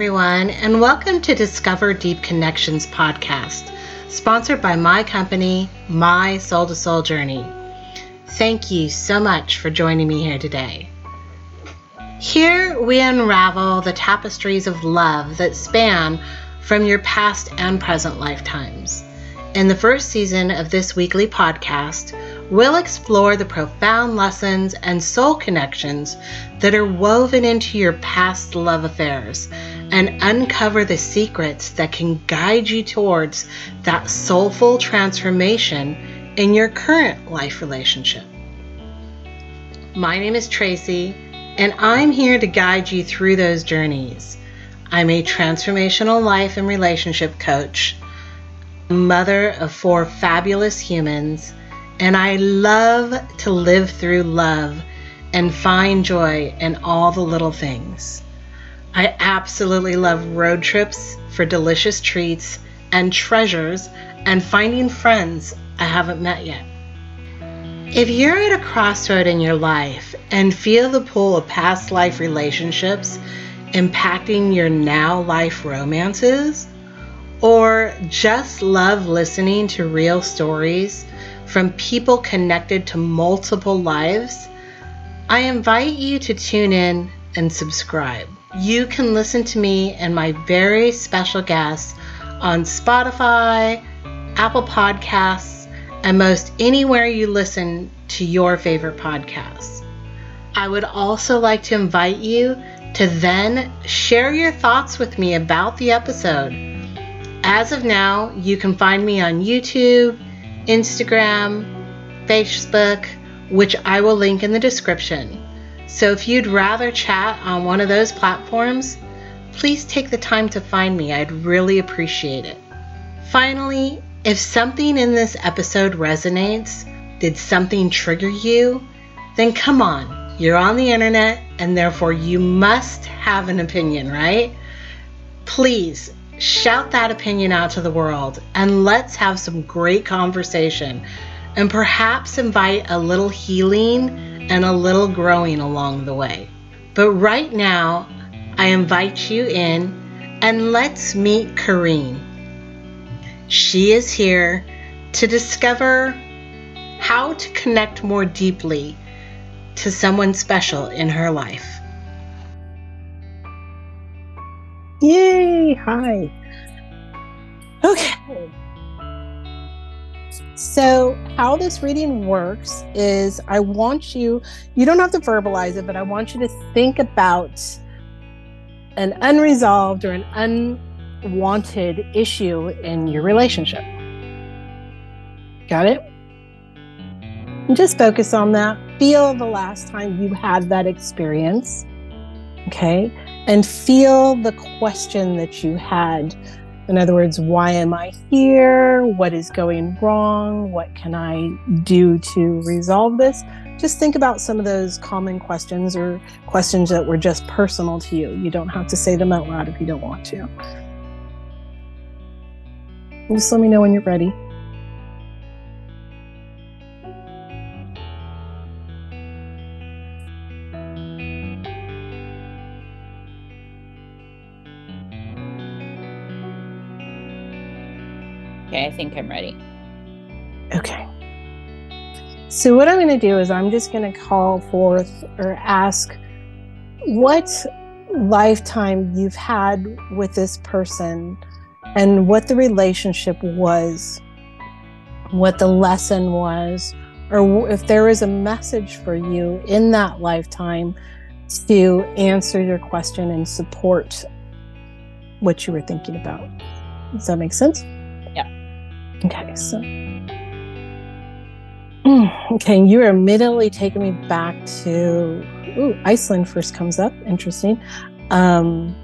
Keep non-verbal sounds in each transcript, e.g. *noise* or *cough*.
everyone, and welcome to Discover Deep Connections podcast, sponsored by my company, My Sole to Soul Journey. Thank you so much for joining me here today. Here we unravel the tapestries of love that span from your past and present lifetimes. In the first season of this weekly podcast, we'll explore the profound lessons and soul connections that are woven into your past love affairs and uncover the secrets that can guide you towards that soulful transformation in your current life relationship. My name is Tracy, and I'm here to guide you through those journeys. I'm a transformational life and relationship coach, mother of four fabulous humans, and I love to live through love and find joy in all the little things. I absolutely love road trips for delicious treats and treasures and finding friends I haven't met yet. If you're at a crossroad in your life and feel the pull of past life relationships impacting your now life romances, or just love listening to real stories from people connected to multiple lives, I invite you to tune in and subscribe. You can listen to me and my very special guests on Spotify, Apple Podcasts, and most anywhere you listen to your favorite podcasts. I would also like to invite you to then share your thoughts with me about the episode. As of now, you can find me on YouTube, Instagram, Facebook, which I will link in the description. So if you'd rather chat on one of those platforms, please take the time to find me. I'd really appreciate it. Finally, if something in this episode resonates, did something trigger you, then come on, you're on the internet and therefore you must have an opinion, right? Please shout that opinion out to the world and let's have some great conversation and perhaps invite a little healing and a little growing along the way. But right now, I invite you in and let's meet Corinne. She is here to discover how to connect more deeply to someone special in her life. Yay! Hi. Okay. So, how this reading works is I want you, you don't have to verbalize it, but I want you to think about an unresolved or an unwanted issue in your relationship. Got it? And just focus on that. Feel the last time you had that experience. Okay. And feel the question that you had in other words, why am I here? What is going wrong? What can I do to resolve this? Just think about some of those common questions or questions that were just personal to you. You don't have to say them out loud if you don't want to. Just let me know when you're ready. Okay, I think I'm ready. Okay. So, what I'm going to do is I'm just going to call forth or ask what lifetime you've had with this person and what the relationship was, what the lesson was, or if there is a message for you in that lifetime to answer your question and support what you were thinking about. Does that make sense? Okay, so. Okay, you are immediately taking me back to ooh, Iceland first comes up. Interesting. Um,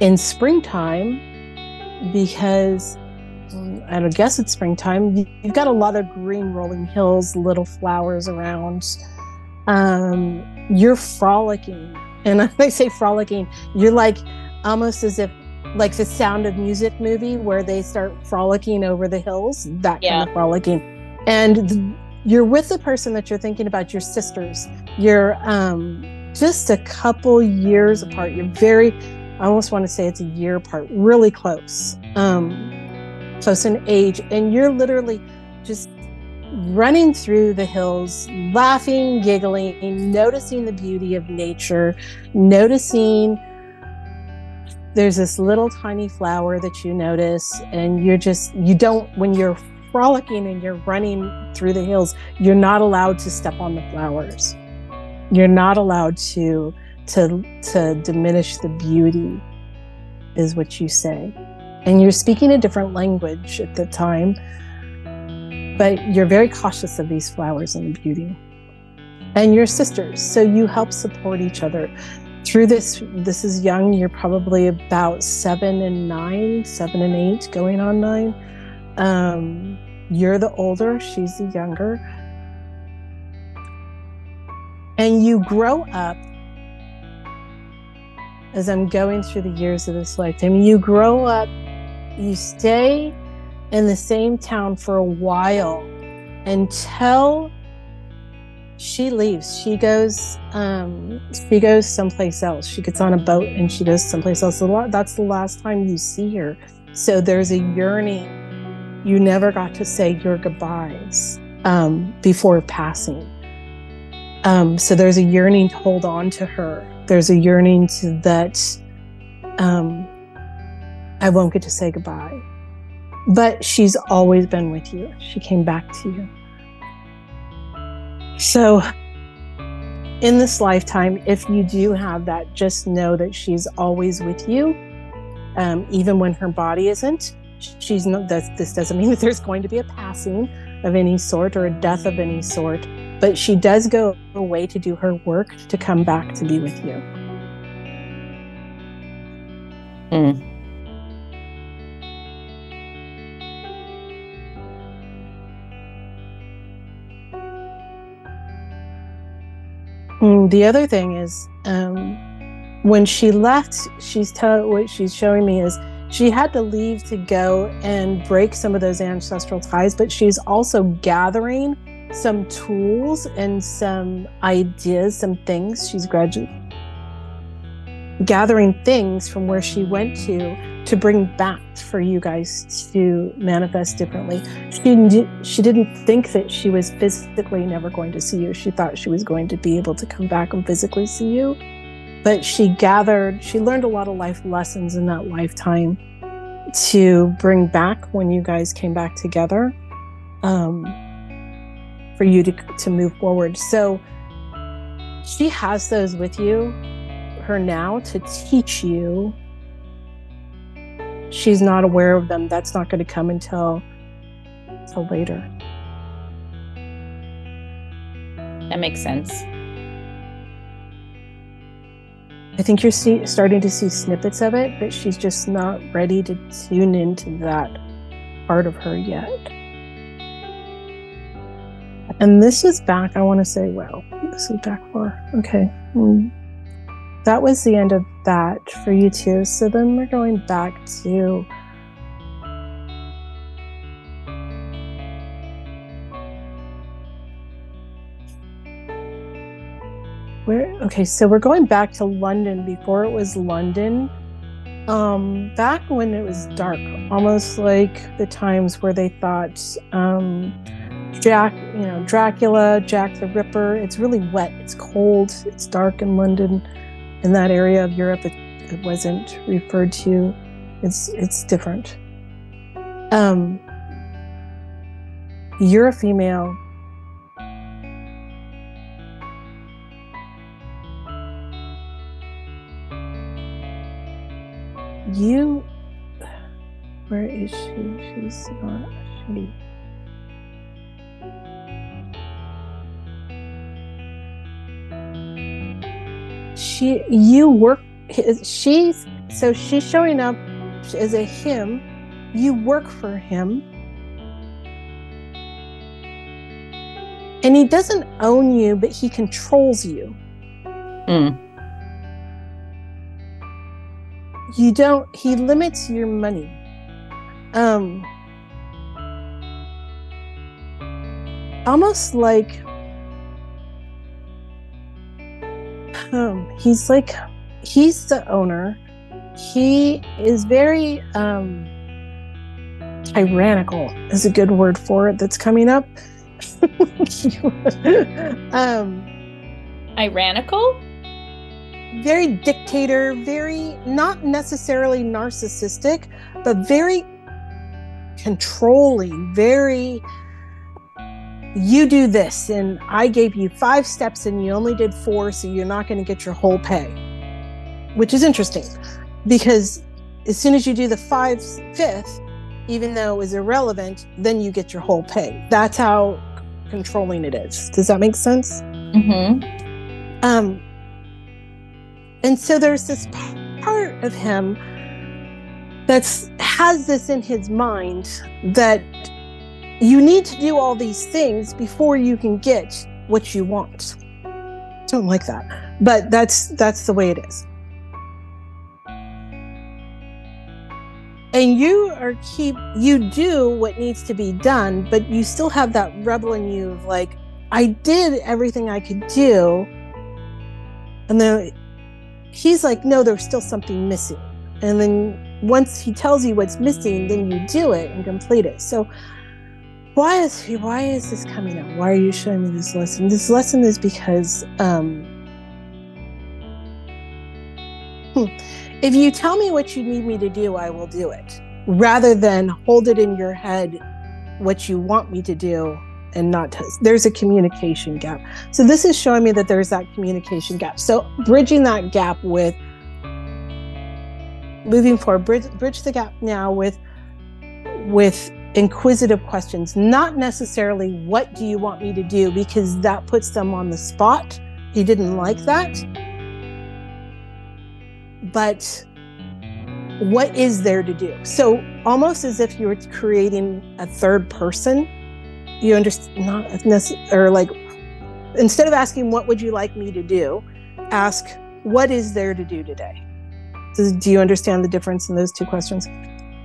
in springtime, because um, I don't guess it's springtime, you, have got a lot of green rolling hills, little flowers around. Um, you're frolicking. And when *laughs* I say frolicking, you're like almost as if like the Sound of Music movie where they start frolicking over the hills, that yeah. kind of frolicking. And th- you're with the person that you're thinking about, your sisters. You're um, just a couple years apart. You're very, I almost want to say it's a year apart, really close, um, close in age. And you're literally just running through the hills, laughing, giggling, noticing the beauty of nature, noticing there's this little tiny flower that you notice, and you're just, you don't, when you're frolicking and you're running through the hills, you're not allowed to step on the flowers. You're not allowed to to to diminish the beauty is what you say. And you're speaking a different language at the time, but you're very cautious of these flowers and the beauty. And your sisters, so you help support each other through this. This is young, you're probably about seven and nine, seven and eight, going on nine. Um, you're the older, she's the younger. And you grow up as I'm going through the years of this lifetime. You grow up, you stay in the same town for a while until she leaves. She goes, um, she goes someplace else. She gets on a boat and she goes someplace else. That's the last time you see her. So there's a yearning. You never got to say your goodbyes um, before passing. Um, so there's a yearning to hold on to her. There's a yearning to that um, I won't get to say goodbye. But she's always been with you. She came back to you. So, in this lifetime, if you do have that, just know that she's always with you, um, even when her body isn't. She's not. This doesn't mean *laughs* that there's going to be a passing of any sort or a death of any sort but she does go away to do her work to come back to be with you. Mm. The other thing is, um, when she left, she's tell what she's showing me is she had to leave to go and break some of those ancestral ties, but she's also gathering some tools and some ideas, some things. She's graduate gathering things from where she went to to bring back for you guys to manifest differently. She she didn't think that she was physically never going to see you. She thought she was going to be able to come back and physically see you. But she gathered, she learned a lot of life lessons in that lifetime to bring back when you guys came back together. Um, for you to, to move forward. So she has those with you, her now, to teach you. She's not aware of them. That's not going to come until, until later. That makes sense. I think you're see, starting to see snippets of it, but she's just not ready to tune into that part of her yet. And this is back, I want to say, well, this is back far. Okay. Mm. That was the end of that for you too. So then we're going back to. Where, okay, so we're going back to London before it was London. Um, back when it was dark, almost like the times where they thought um, Jack, you know, Dracula, Jack the Ripper. It's really wet. It's cold. It's dark in London. In that area of Europe, it, it wasn't referred to. It's it's different. Um, you're a female. You, where is she? She's not. She. She you work she's so she's showing up as a him. You work for him. And he doesn't own you but he controls you. Mm. you don't he limits your money. Um almost like he's like he's the owner he is very um, tyrannical is a good word for it that's coming up *laughs* um, Tyrannical? very dictator very not necessarily narcissistic but very controlling very you do this and i gave you five steps and you only did four so you're not going to get your whole pay. Which is interesting because as soon as you do the five fifth even though it was irrelevant then you get your whole pay. That's how controlling it is. Does that make sense? Mm-hmm. um and so there's this part of him that's has this in his mind that you need to do all these things before you can get what you want. Don't like that. But that's that's the way it is. And you are keep you do what needs to be done but you still have that rebel in you of like i did everything i could do. And then he's like no there's still something missing. And then once he tells you what's missing then you do it and complete it. So why is he why is this coming up? Why are you showing me this lesson? This lesson is because um hmm, if you tell me what you need me to do i will do it rather than hold it in your head what you want me to do and not to, there's a communication gap. So this is showing me that there's that communication gap. So bridging that gap with moving forward bridge, bridge the gap now with with inquisitive questions not necessarily what do you want me to do because that puts them on the spot. He didn't like that. But what is there to do? So almost as if you were creating a third person. You understand not necess- or like instead of asking what would you like me to do? ask what is there to do today? Do you understand the difference in those two questions?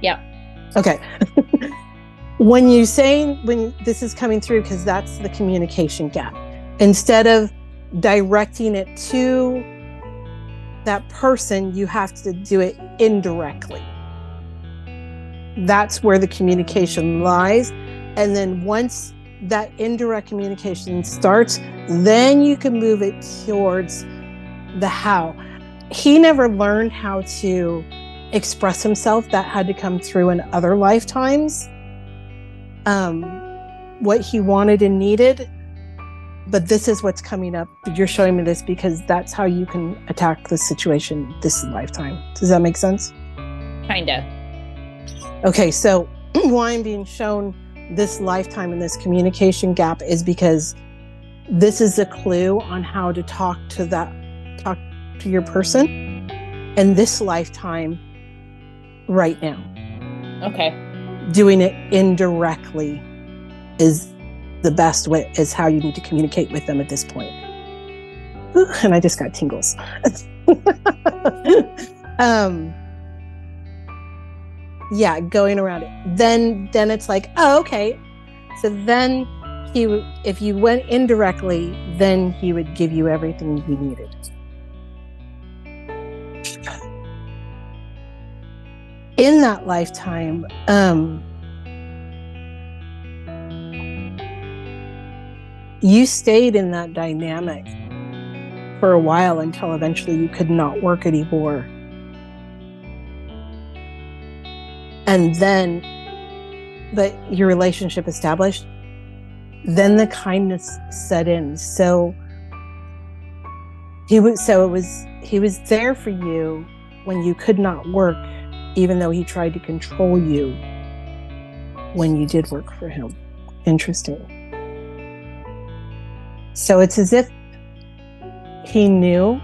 Yeah. okay *laughs* when you say when this is coming through because that's the communication gap. Instead of directing it to that person you have to do it indirectly. That's where the communication lies. And then once that indirect communication starts then you can move it towards the how. He never learned how to express himself. That had to come through in other lifetimes um what he wanted and needed but this is what's coming up you're showing me this because that's how you can attack the situation this lifetime does that make sense Kinda. okay so *clears throat* why i'm being shown this lifetime and this communication gap is because this is a clue on how to talk to that talk to your person in this lifetime right now Okay. Doing it indirectly is the best way is how you need to communicate with them at this point. Ooh, *sighs* and i just got tingles. *laughs* Um yeah going around it. Then then it's like oh okay. So then he if you went indirectly then he would give you everything you needed in that lifetime um you stayed in that dynamic for a while until eventually you could not work anymore. And then but your relationship established then the kindness set in. So he was so it was he was there for you when you could not work even though he tried to control you when you did work for him interesting so it's as if he knew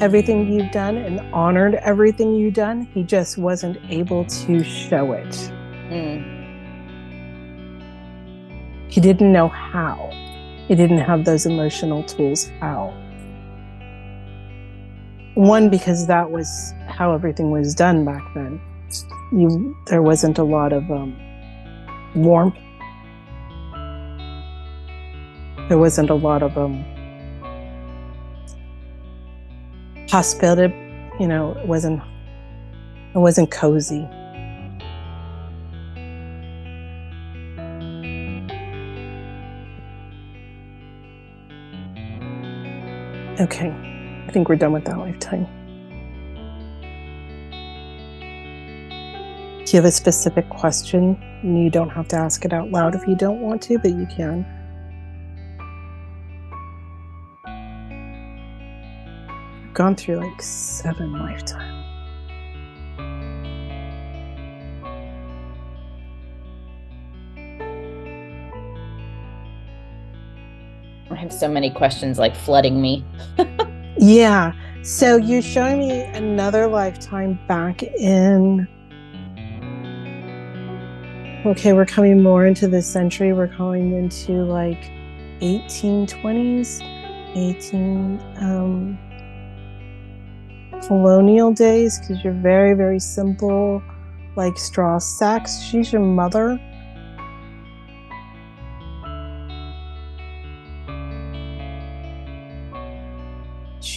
everything you've done and honored everything you've done. He just wasn't able to show it. Mm. He didn't know how. He didn't have those emotional tools how. One, because that was how everything was done back then. You, there wasn't a lot of um, warmth. There wasn't a lot of um, hospital, you know, it wasn't it wasn't cozy. Okay, I think we're done with that lifetime. Do you have a specific question? You don't have to ask it out loud if you don't want to, but you can. I've gone through like seven lifetimes. I have so many questions like flooding me. *laughs* Yeah. So you're showing me another lifetime back in. Okay, we're coming more into this century. We're going into like 1820s, 18 um, colonial days because you're very, very simple, like straw sacks. She's your mother.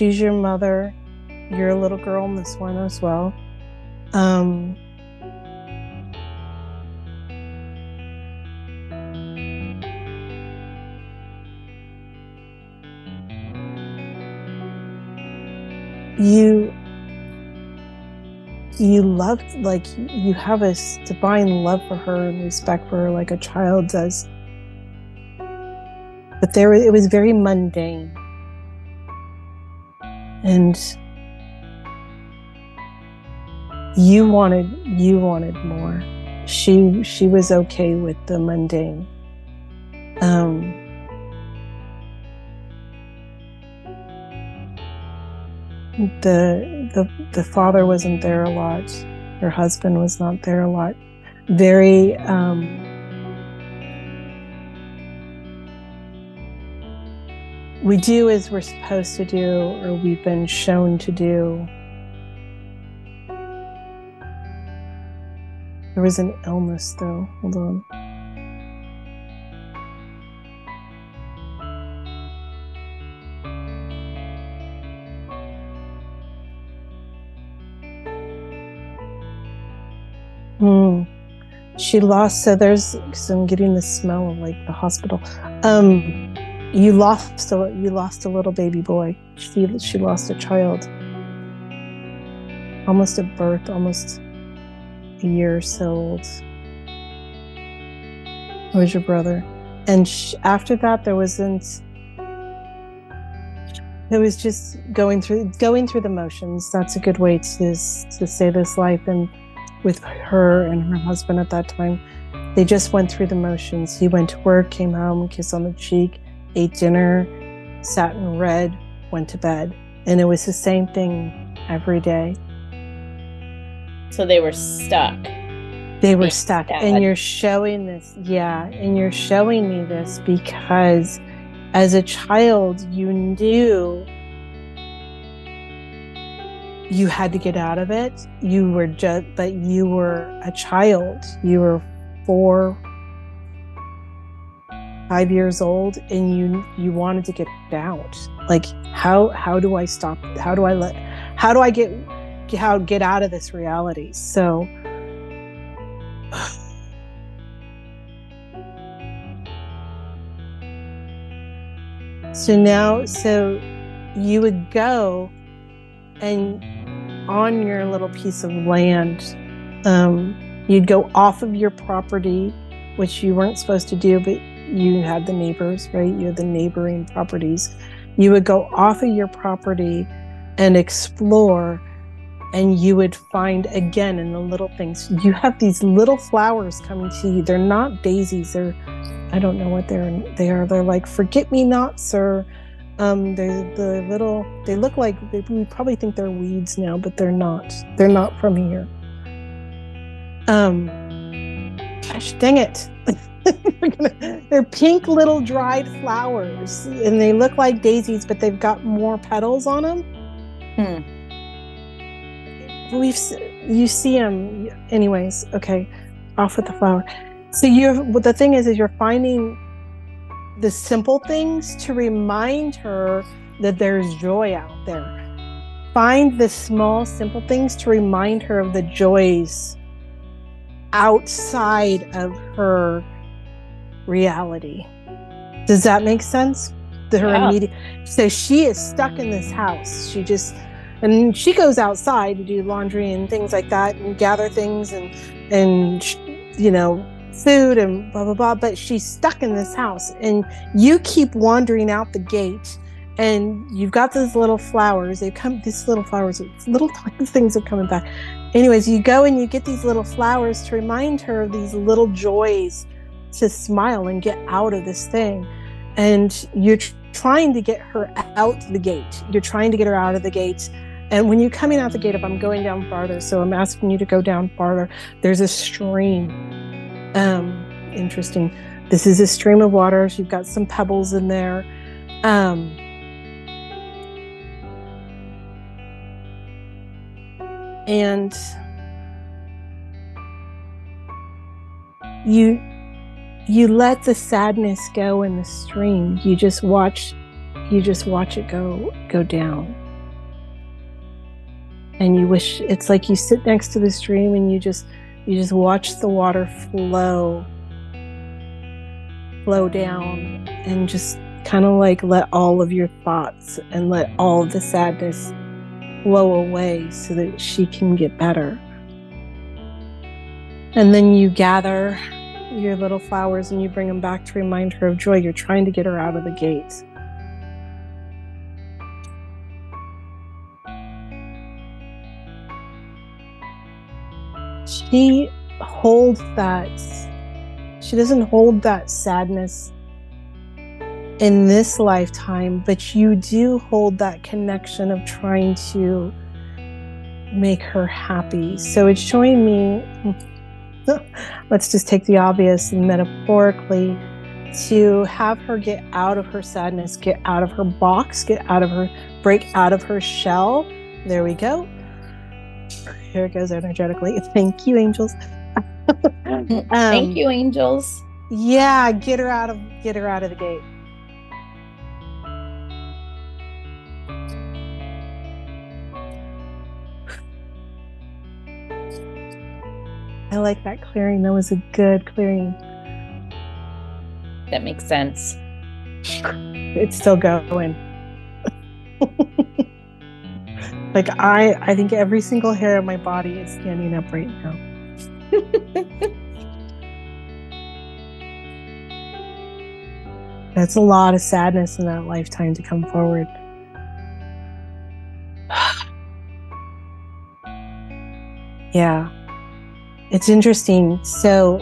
She's your mother. You're a little girl in this one as well. Um, you you loved like you have a divine love for her and respect for her like a child does but there it was very mundane and you wanted you wanted more. She she was okay with the mundane. Um the the the father wasn't there a lot. Her husband was not there a lot. Very um we do as we're supposed to do or we've been shown to do. There was an illness though. Hold on. Hmm. She lost. So there's. So I'm getting the smell of like the hospital. Um you lost a you lost a little baby boy. She she lost a child, almost at birth, almost a year or so old. It was your brother, and after that, there wasn't. It was just going through going through the motions. That's a good way to to say this life. And with her and her husband at that time, they just went through the motions. He went to work, came home, kiss on the cheek ate dinner, sat and read, went to bed. And it was the same thing every day. So they were stuck. They were stuck. And you're showing this, yeah, and you're showing me this because as a child, you knew you had to get out of it. You were just, but you were a child. You were four, five years old and you you wanted to get out. Like how how do i stop how do i let how do i get how get out of this reality? So so now so you would go and on your little piece of land um, you'd go off of your property which you weren't supposed to do but you had the neighbors, right? You had the neighboring properties. You would go off of your property and explore, and you would find again in the little things. You have these little flowers coming to you. They're not daisies. They're, I don't know what they're they are. They're like forget me nots or um, they're the little. They look like they, we probably think they're weeds now, but they're not. They're not from here. Um, gosh, dang it. *laughs* they're pink little dried flowers and they look like daisies but they've got more petals on them hmm. we've you see them anyways okay off with the flower. So you're what the thing is is you're finding the simple things to remind her that there's joy out there. Find the small, simple things to remind her of the joys outside of her reality. Does that make sense? The, her Yeah. immediate. So she is stuck in this house. She just, and she goes outside to do laundry and things like that, and gather things and and you know food and blah blah blah. But she's stuck in this house, and you keep wandering out the gate and you've got those little flowers. They come, these little flowers, little *laughs* things are coming back. Anyways, you go and you get these little flowers to remind her of these little joys to smile and get out of this thing. And you're tr- trying to get her out the gate. You're trying to get her out of the gate. And when you're coming out the gate, if I'm going down farther, so I'm asking you to go down farther, there's a stream. Um, interesting. This is a stream of water. You've got some pebbles in there. Um, and you you let the sadness go in the stream you just watch you just watch it go go down and you wish it's like you sit next to the stream and you just you just watch the water flow flow down and just kind of like let all of your thoughts and let all the sadness flow away so that she can get better. And then you gather your little flowers and you bring them back to remind her of joy. You're trying to get her out of the gate. She holds that, she doesn't hold that sadness in this lifetime, but you do hold that connection of trying to make her happy. So it's showing me, *laughs* let's just take the obvious and metaphorically, to have her get out of her sadness, get out of her box, get out of her, break out of her shell. There we go. Here it goes energetically. *laughs* Thank you, angels. *laughs* Thank Um, you, angels. Yeah, get her out of get her out of the gate. I like that clearing. That was a good clearing. That makes sense. It's still going. like I I think every single hair on my body is standing up right now. That's a lot of sadness in that lifetime to come forward. *sighs* yeah. It's interesting. So,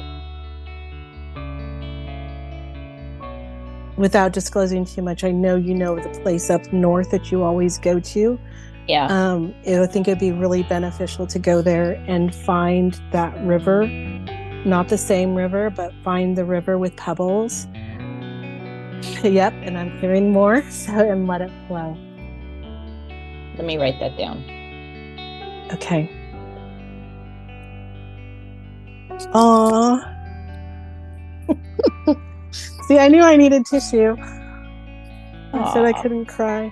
without disclosing too much, I know you know the place up north that you always go to. Yeah. Um, I think it'd be really beneficial to go there and find that river, not the same river, but find the river with pebbles. *laughs* yep, and I'm clearing more, *laughs* so and let it flow. Let me write that down. Okay. Aw. See, I knew I needed tissue. I said I couldn't cry.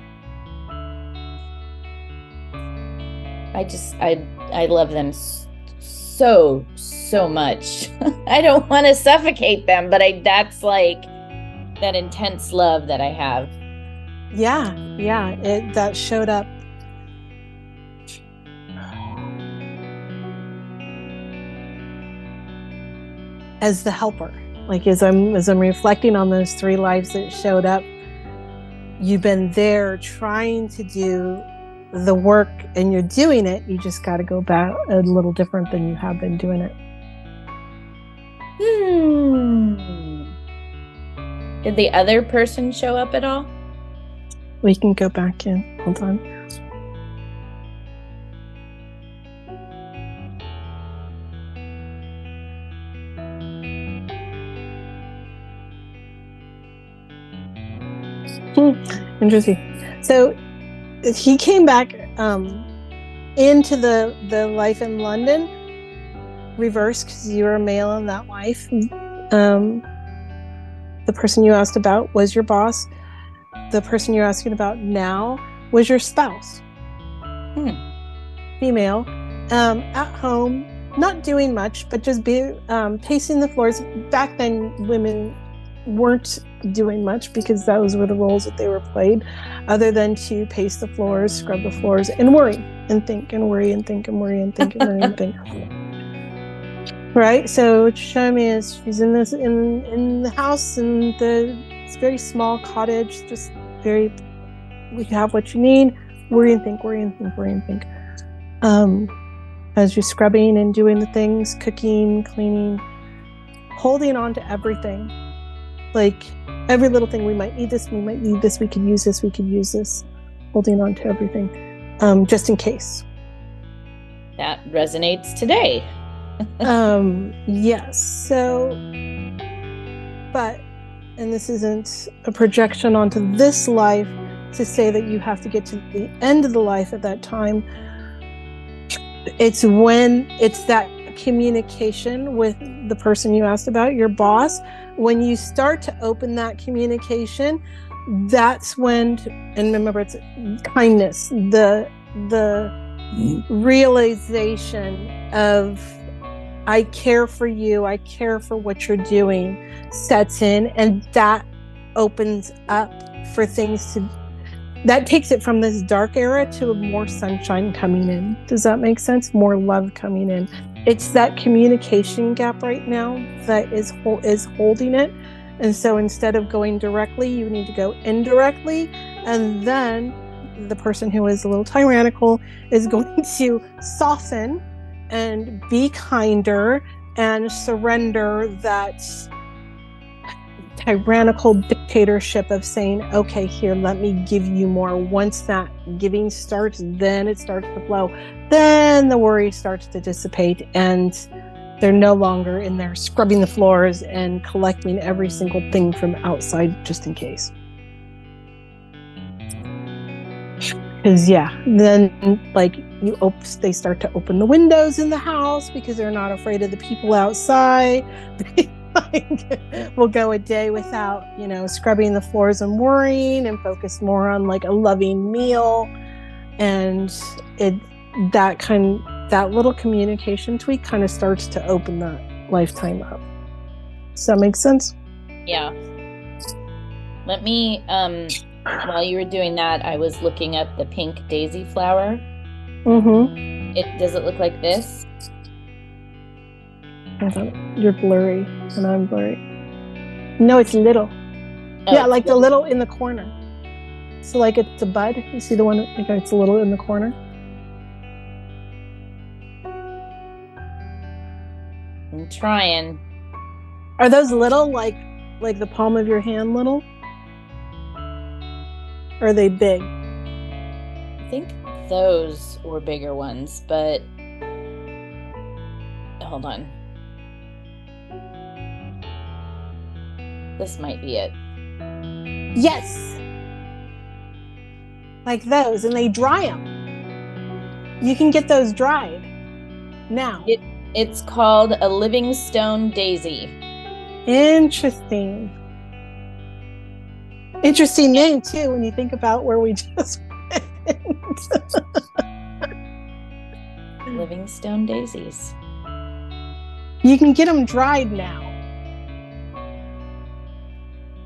I just I I love them so so much. *laughs* I don't want to suffocate them, but I that's like that intense love that I have. Yeah, yeah, it that showed up. As the helper, like as I'm as I'm reflecting on those three lives that showed up, you've been there trying to do the work, and you're doing it. You just got to go back a little different than you have been doing it. Hmm. Did the other person show up at all? We can go back in. Hold on. Interesting. So he came back um, into the the life in London, reverse because you were a male in that life. Um, the person you asked about was your boss. The person you're asking about now was your spouse. female, um, at home, not doing much, but just be um, pacing the floors. Back then, women weren't doing much because those were the roles that they were played, other than to pace the floors, scrub the floors, and worry and think and worry and think and worry and think and worry and think. *laughs* Right. So me is she's in this in in the house in the it's very small cottage, just very we have what you need. Worry and think, worry and think, worry and think. Um, as you're scrubbing and doing the things, cooking, cleaning, holding on to everything. Like every little thing, we might need this, we might need this, we could use this, we could use this, holding on to everything, um, just in case. That resonates today. *laughs* um, yes. So, but, and this isn't a projection onto this life to say that you have to get to the end of the life at that time. It's when it's that communication with the person you asked about, your boss. When you start to open that communication, that's when, and remember, it's kindness, the the realization of I care for you, I care for what you're doing sets in, and that opens up for things to that takes it from this dark era to more sunshine coming in. Does that make sense? More love coming in. It's that communication gap right now that is is holding it. And so instead of going directly, you need to go indirectly. And then the person who is a little tyrannical is *laughs* going to soften and be kinder and surrender that tyrannical dictatorship of saying, okay, here, let me give you more. Once that giving starts, then it starts to flow. Then the worry starts to dissipate and they're no longer in there scrubbing the floors and collecting every single thing from outside just in case. Because, yeah, then like you op- they start to open the windows in the house because they're not afraid of the people outside. *laughs* *laughs* we'll go a day without, you know, scrubbing the floors and worrying and focus more on like a loving meal. And it that kind that little communication tweak kind of starts to open that lifetime up. Does that make sense? Yeah. Let me um while you were doing that, I was looking at the pink daisy flower. Mm-hmm. It does it look like this? You're blurry and I'm blurry. No, it's little. Oh, yeah, like the little in the corner. So like it's a bud. You see the one like it's a little in the corner. I'm trying. Are those little like like the palm of your hand little? Or are they big? I think those were bigger ones, but hold on. This might be it. Yes. Like those, and they dry them. You can get those dried now. It it's called a Livingstone daisy. Interesting. Interesting name too when you think about where we *laughs* just went. Livingstone daisies. You can get them dried now.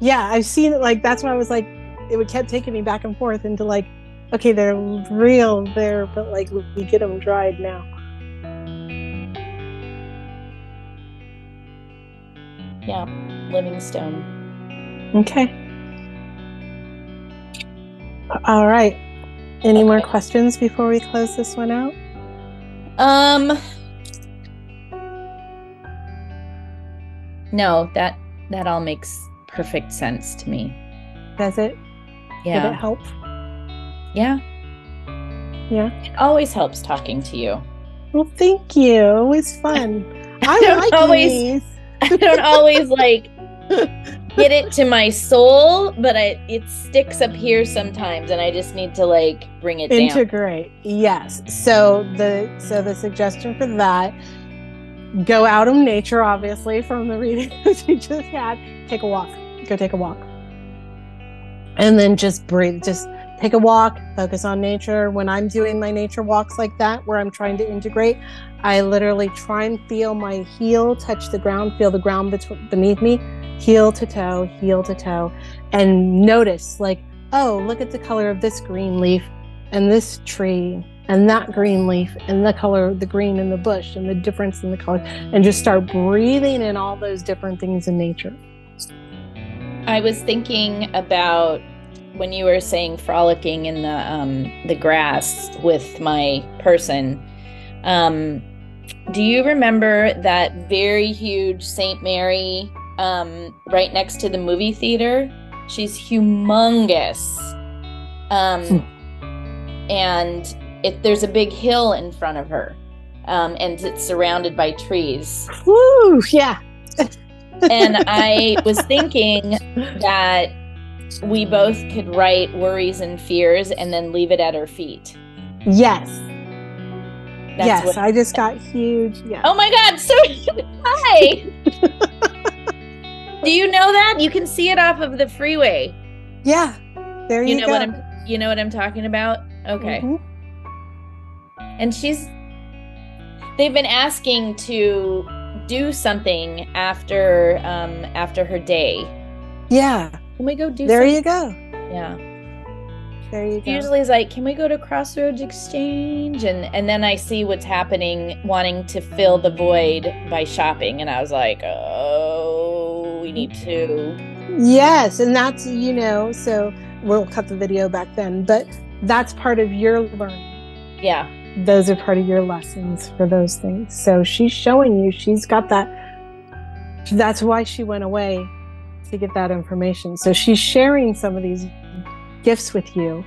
Yeah, I've seen it. Like that's why I was like, it would kept taking me back and forth into like, okay, they're real there, but like we get them dried now. Yeah, Livingstone. Okay. All right. Any Okay. more questions before we close this one out? Um No, that that all makes perfect sense to me. Does it? Yeah. Did it Yeah. help? Yeah. Yeah. It always helps talking to you. Well, thank you. It was fun. *laughs* I, don't like always- these. *laughs* I don't always like *laughs* get it to my soul, but I it sticks up here sometimes and I just need to like bring it down. integrate yes so the so the suggestion for that go out in nature obviously from the readings you just had take a walk go take a walk and then just breathe just take a walk, focus on nature. When I'm doing my nature walks like that, where I'm trying to integrate, I literally try and feel my heel touch the ground, feel the ground bet- beneath me, heel to toe, heel to toe, and notice like, oh, look at the color of this green leaf and this tree and that green leaf and the color of the green in the bush and the difference in the color, and just start breathing in all those different things in nature. I was thinking about when you were saying frolicking in the um, the grass with my person. Um, do you remember that very huge St. Mary um, right next to the movie theater? She's humongous. Um, hmm. And it, there's a big hill in front of her. Um, and it's surrounded by trees. Woo, yeah. And I was thinking that we both could write worries and fears and then leave it at her feet. Yes. That's yes, I just got huge. Yeah. Oh my God! So *laughs* hi. *laughs* Do you know that you can see it off of the freeway? Yeah. There you, you know go. what I'm. You know what I'm talking about? Okay. Mm-hmm. And she's. They've been asking to do something after um after her day. Yeah. Can we go do? There something? you go. Yeah. There you go. Usually it's like, can we go to Crossroads Exchange? And and then I see what's happening, wanting to fill the void by shopping, and I was like, oh, we need to. Yes, and that's you know, so we'll cut the video back then, but that's part of your learning. Yeah. Those are part of your lessons for those things. So she's showing you she's got that. That's why she went away to get that information. So she's sharing some of these gifts with you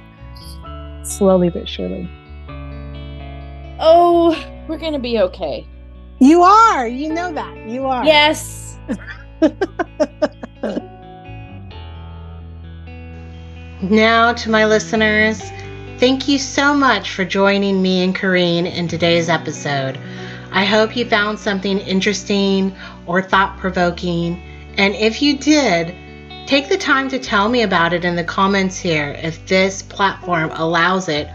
slowly but surely. Oh, we're going to be okay. You are. You know that. You are. Yes. *laughs* now, to my listeners, thank you so much for joining me and Corinne in today's episode. I hope you found something interesting or thought provoking and if you did, take the time to tell me about it in the comments here if this platform allows it,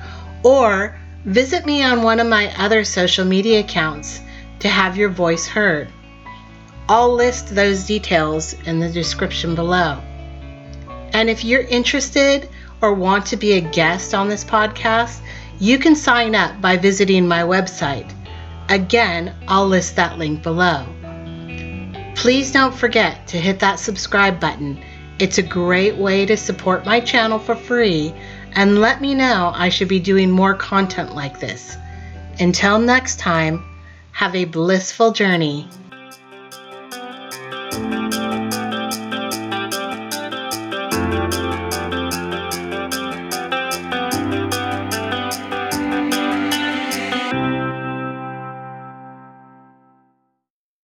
or visit me on one of my other social media accounts to have your voice heard. I'll list those details in the description below. And if you're interested or want to be a guest on this podcast, you can sign up by visiting my website. Again, I'll list that link below. Please don't forget to hit that subscribe button. It's a great way to support my channel for free and let me know I should be doing more content like this. Until next time, have a blissful journey